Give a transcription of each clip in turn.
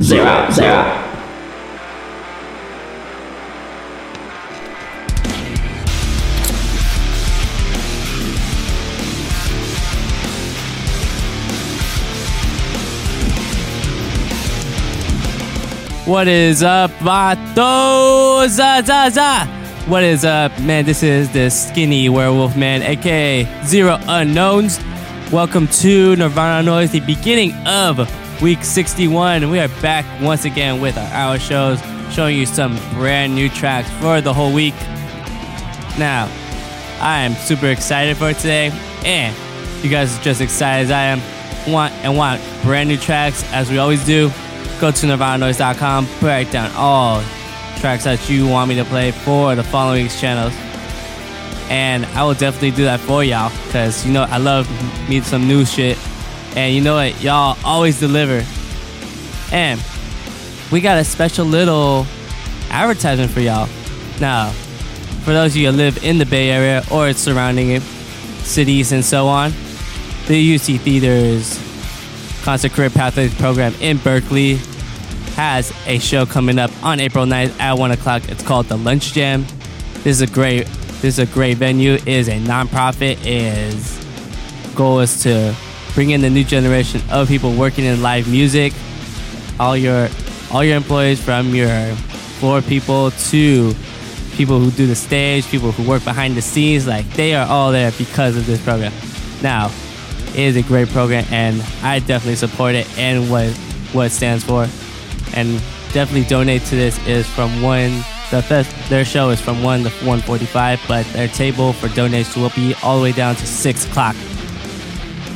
zero, zero. What is up, Vato? Za, za, za. What is up, man? This is the skinny werewolf man, aka Zero Unknowns. Welcome to Nirvana Noize, the beginning of week 61. And We are back once again with our hour shows, showing you some brand new tracks for the whole week. Now, I am super excited for today, and you guys are just excited as I am. Want and want brand new tracks as we always do go to nirvananoize.com, break down all tracks that you want me to play for the following week's channels. And I will definitely do that for y'all because you know I love me some new shit. And you know what? Y'all always deliver. And we got a special little advertisement for y'all. Now, for those of you that live in the Bay Area or its surrounding it, cities and so on, the UC Theaters Concert Career Pathways program in Berkeley has a show coming up on April 9th at 1 o'clock. It's called The Lunch Jam. This is a great this is a great venue. It is a nonprofit. Is goal is to bring in the new generation of people working in live music. All your all your employees from your floor people to people who do the stage, people who work behind the scenes, like they are all there because of this program. Now, it is a great program, and I definitely support it and what what it stands for. And definitely donate to this is from one. The fest, their show is from one to one forty-five, but their table for donations will be all the way down to six o'clock.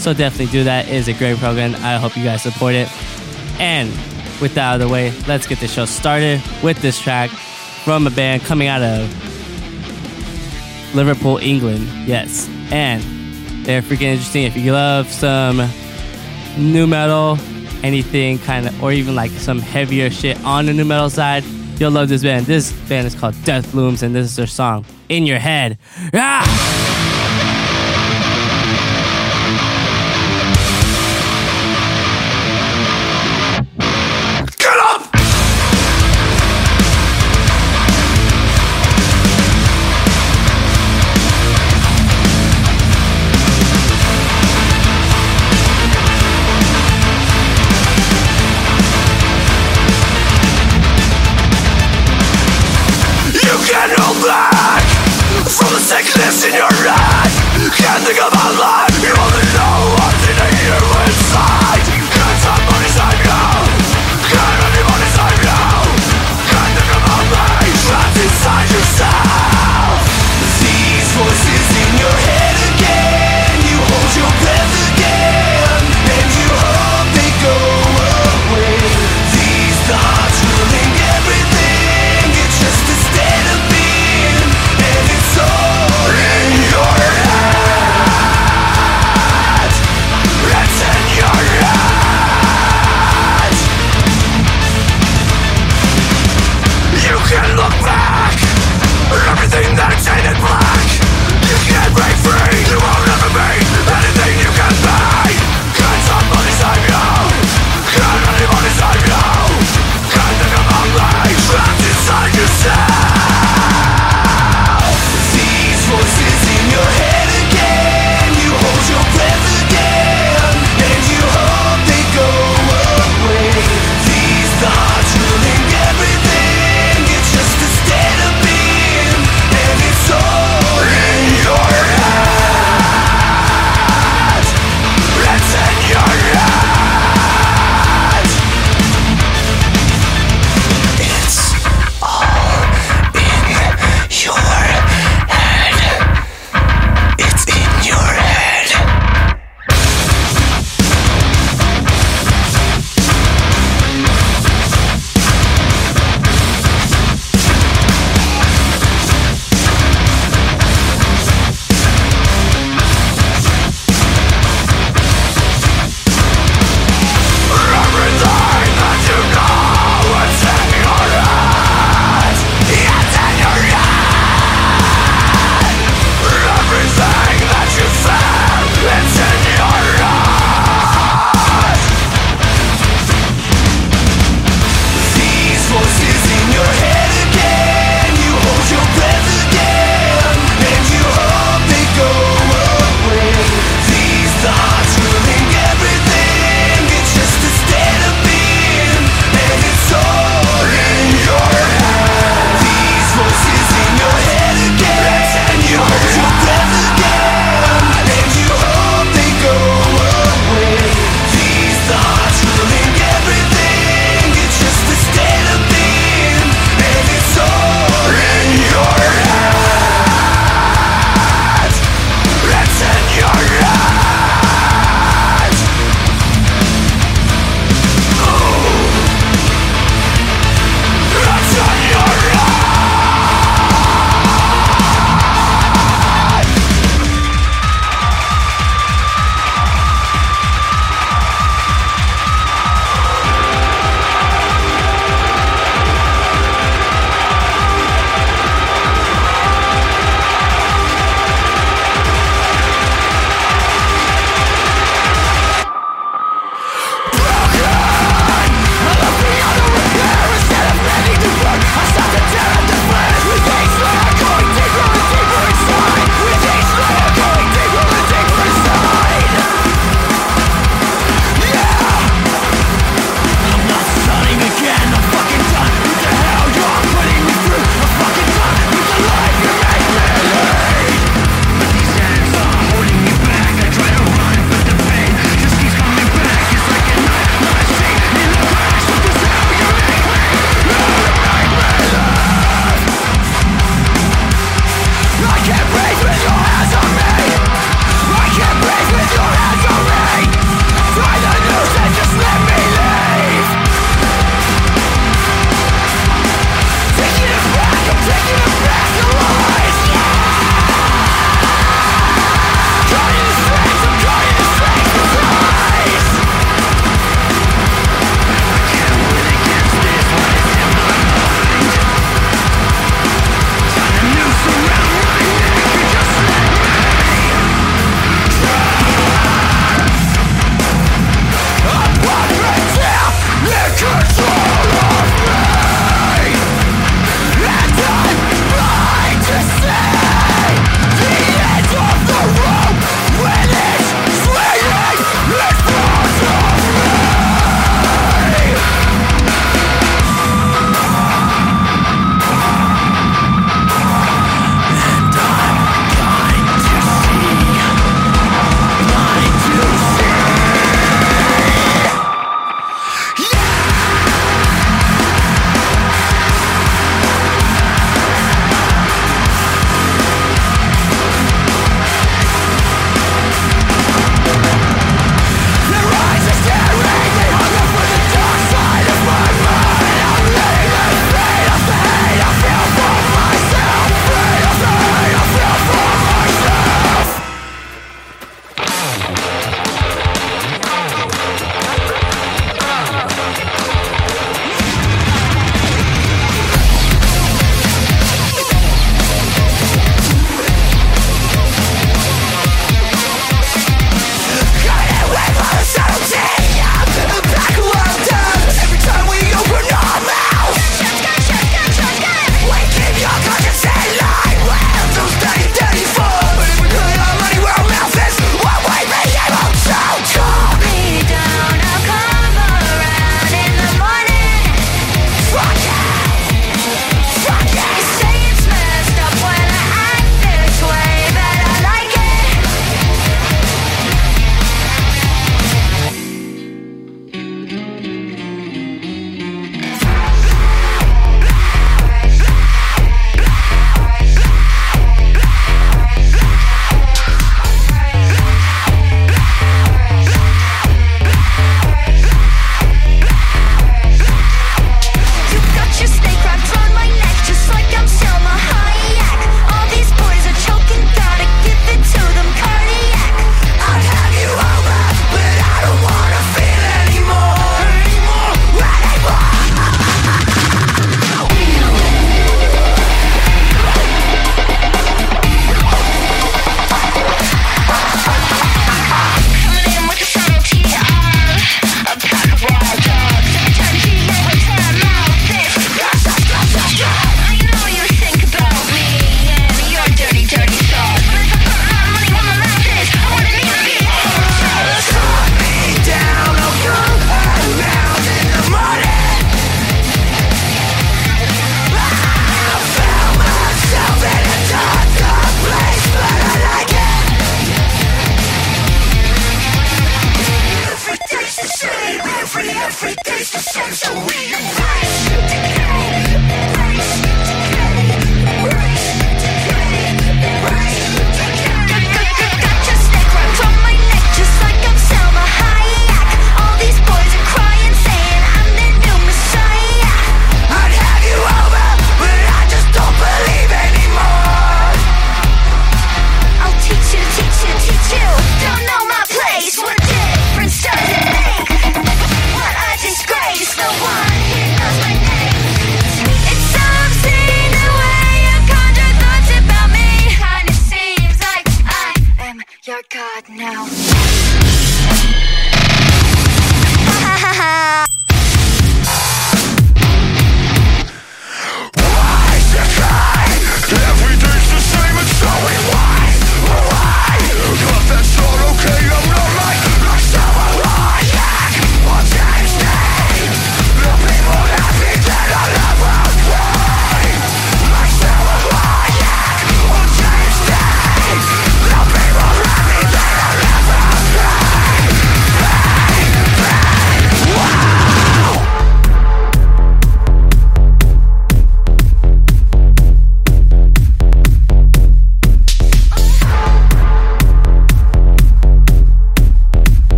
So definitely do that. It is a great program. I hope you guys support it. And with that out of the way, let's get the show started with this track from a band coming out of Liverpool, England. Yes, and they're freaking interesting. If you love some nu metal, anything kind of, or even like some heavier shit on the nu metal side, you'll love this band. This band is called Death Blooms, and this is their song, In Your Head. Ah!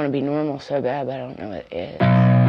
Want to be normal so bad, but I don't know what it is.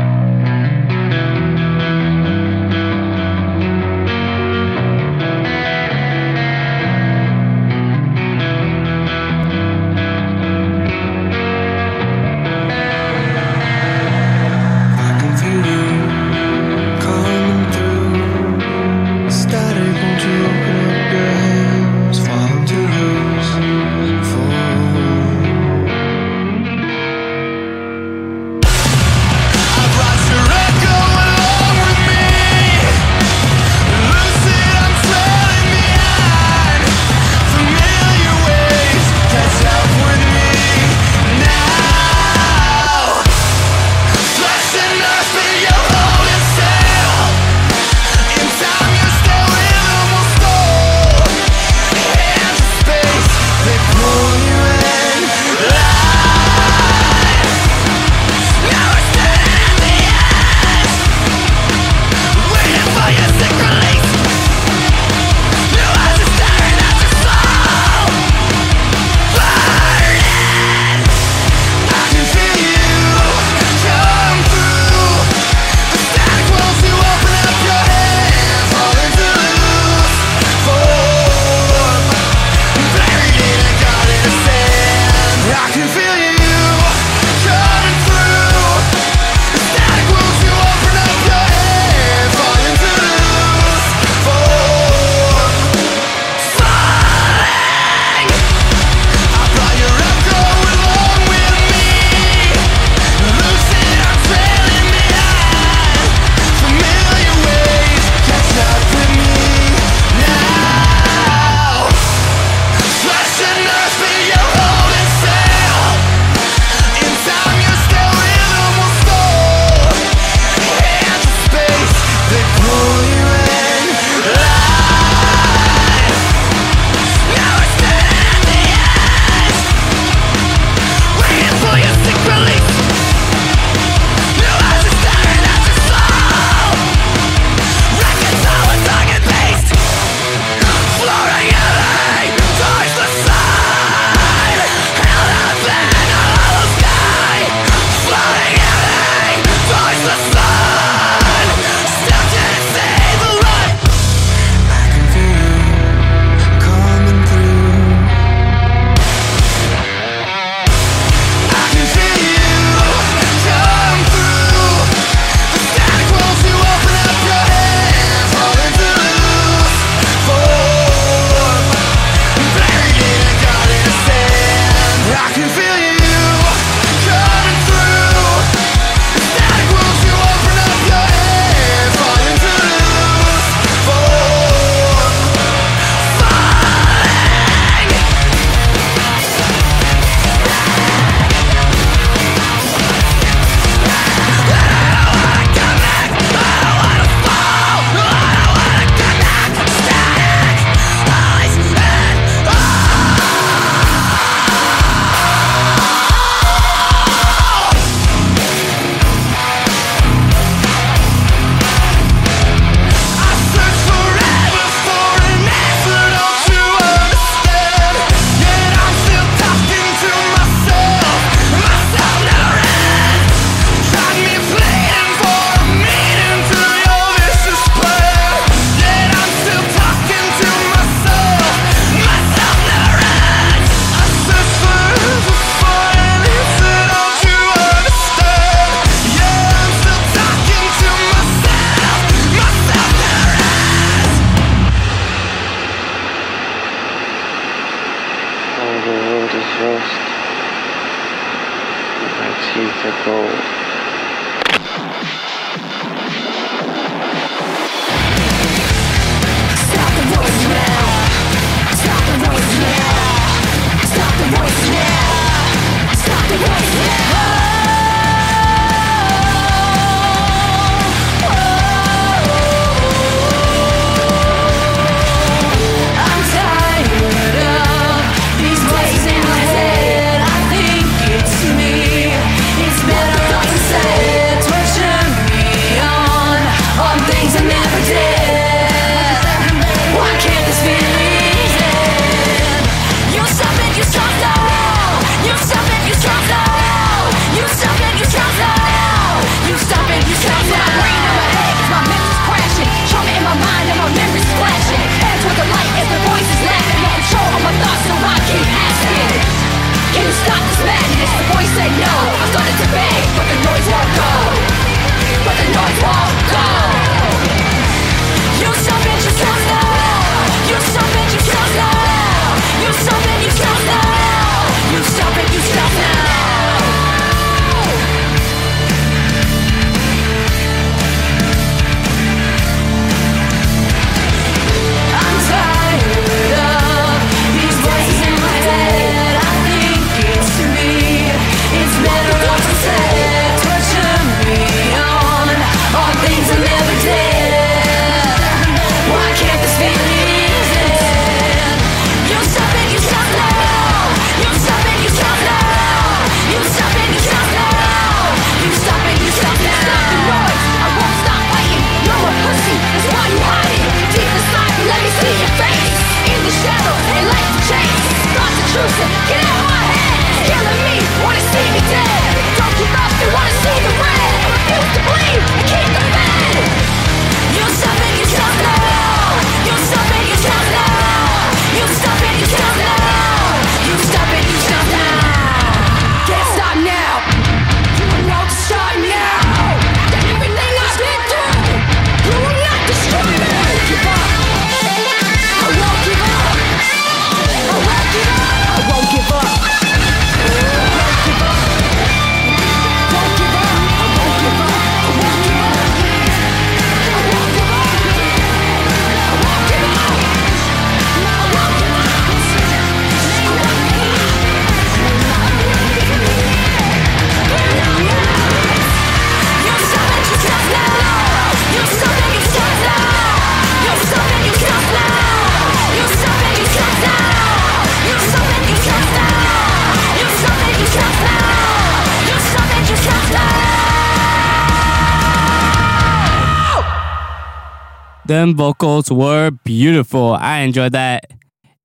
Vocals were beautiful. I enjoyed that.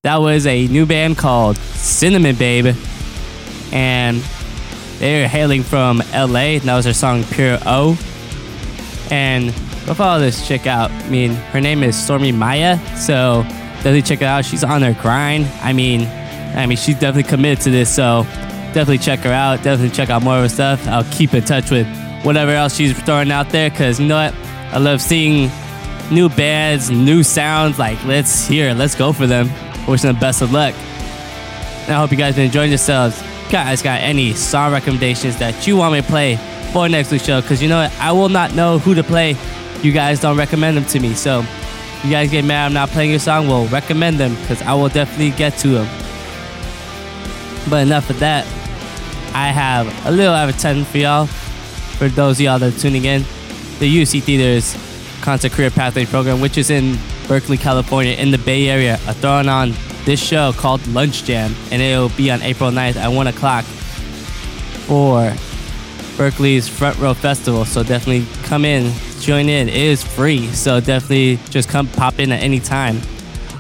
That was a new band called Cinnamon Babe. And they're hailing from LA. That was their song Pure O. And go follow this chick out. I mean, her name is Stormy Maya. So definitely check it out. She's on her grind. I mean, I mean, she's definitely committed to this. So definitely check her out. Definitely check out more of her stuff. I'll keep in touch with whatever else she's throwing out there. Cause you know what? I love seeing new bands, new sounds. Like, let's hear, it. let's go for them. Wishing them best of luck. And I hope you guys been enjoying yourselves. Guys, got any song recommendations that you want me to play for next week's show? Because you know what? I will not know who to play. You guys don't recommend them to me. So, you guys get mad I'm not playing your song, well, recommend them because I will definitely get to them. But enough of that. I have a little advertisement for y'all. For those of y'all that are tuning in, the UC Theaters Concert Career Pathway Program, which is in Berkeley, California, in the Bay Area, are throwing on this show called Lunch Jam, and it'll be on April 9th at 1 o'clock for Berkeley's Front Row Festival. So definitely come in, join in. It is free, so definitely just come pop in at any time.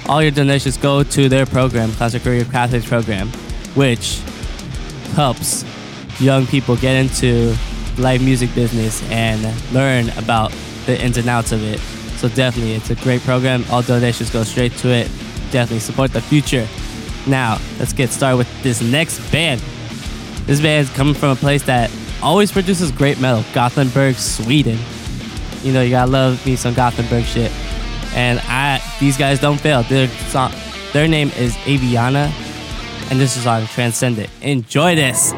All your donations go to their program, Concert Career Pathways Program, which helps young people get into live music business and learn about the ins and outs of it. So definitely, it's a great program. All donations go straight to it. Definitely support the future. Now, let's get started with this next band. This band is coming from a place that always produces great metal, Gothenburg, Sweden. You know, you gotta love me some Gothenburg shit. And I, these guys don't fail. Their song, their name is Aviana, and this is on Transcendent. Enjoy this.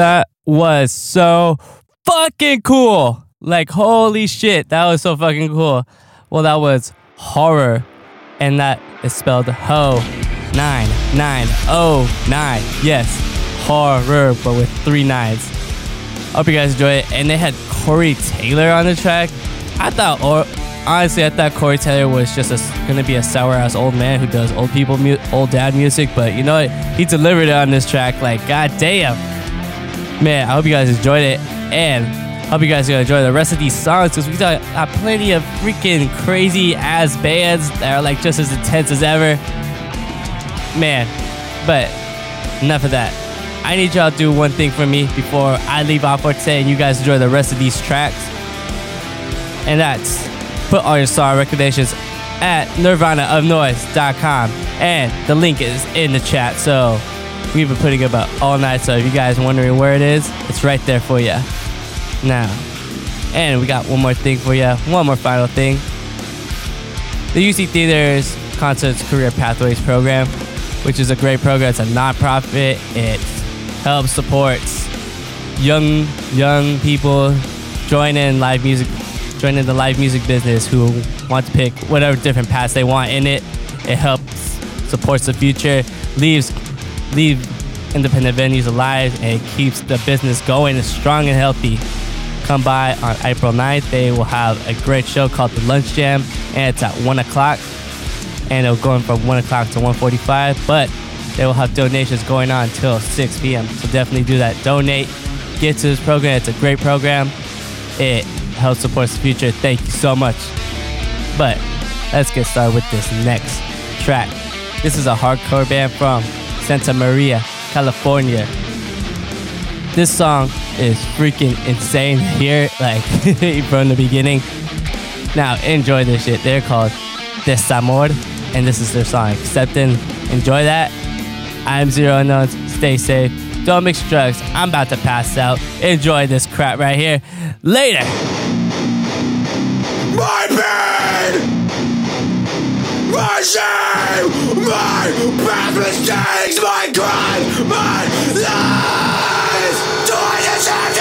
That was so fucking cool. Like, holy shit, that was so fucking cool. Well, that was horror, and that is spelled ho nine nine oh nine. Yes, horror, but with three nines. Hope you guys enjoy it. And they had Corey Taylor on the track. I thought, or honestly, I thought Corey Taylor was just a, gonna be a sour ass old man who does old people, mu- old dad music. But you know what? He delivered it on this track. Like, god damn. Man, I hope you guys enjoyed it, and hope you guys are gonna enjoy the rest of these songs because we got uh, plenty of freaking crazy ass bands that are like just as intense as ever. Man, but enough of that. I need y'all to do one thing for me before I leave off for today, and you guys enjoy the rest of these tracks. And that's put all your song recommendations at nirvanaofnoize.com, and the link is in the chat. So we've been putting up all night. So if you guys are wondering where it is, it's right there for you. Now, and we got one more thing for you. One more final thing. The UC Theatre's Concerts Career Pathways Program, which is a great program. It's a nonprofit. It helps supports young young people join in live music, join in the live music business who want to pick whatever different paths they want in it. It helps supports the future, leaves leave independent venues alive, and keeps the business going and strong and healthy. Come by on April 9th. They will have a great show called the Lunch Jam, and it's at 1 o'clock. And it'll go from 1 o'clock to 1.45, but they will have donations going on until 6 p.m. So definitely do that. Donate, get to this program. It's a great program. It helps support the future. Thank you so much. But let's get started with this next track. This is a hardcore band from Santa Maria, California. This song is freaking insane here, like from the beginning. Now enjoy this shit. They're called Desamor, and this is their song. Acceptance, enjoy that. I'm Zero Unknowns. Stay safe. Don't mix drugs. I'm about to pass out. Enjoy this crap right here. Later. My pain! My shame! My past mistakes, my crime, my lies. Do I deserve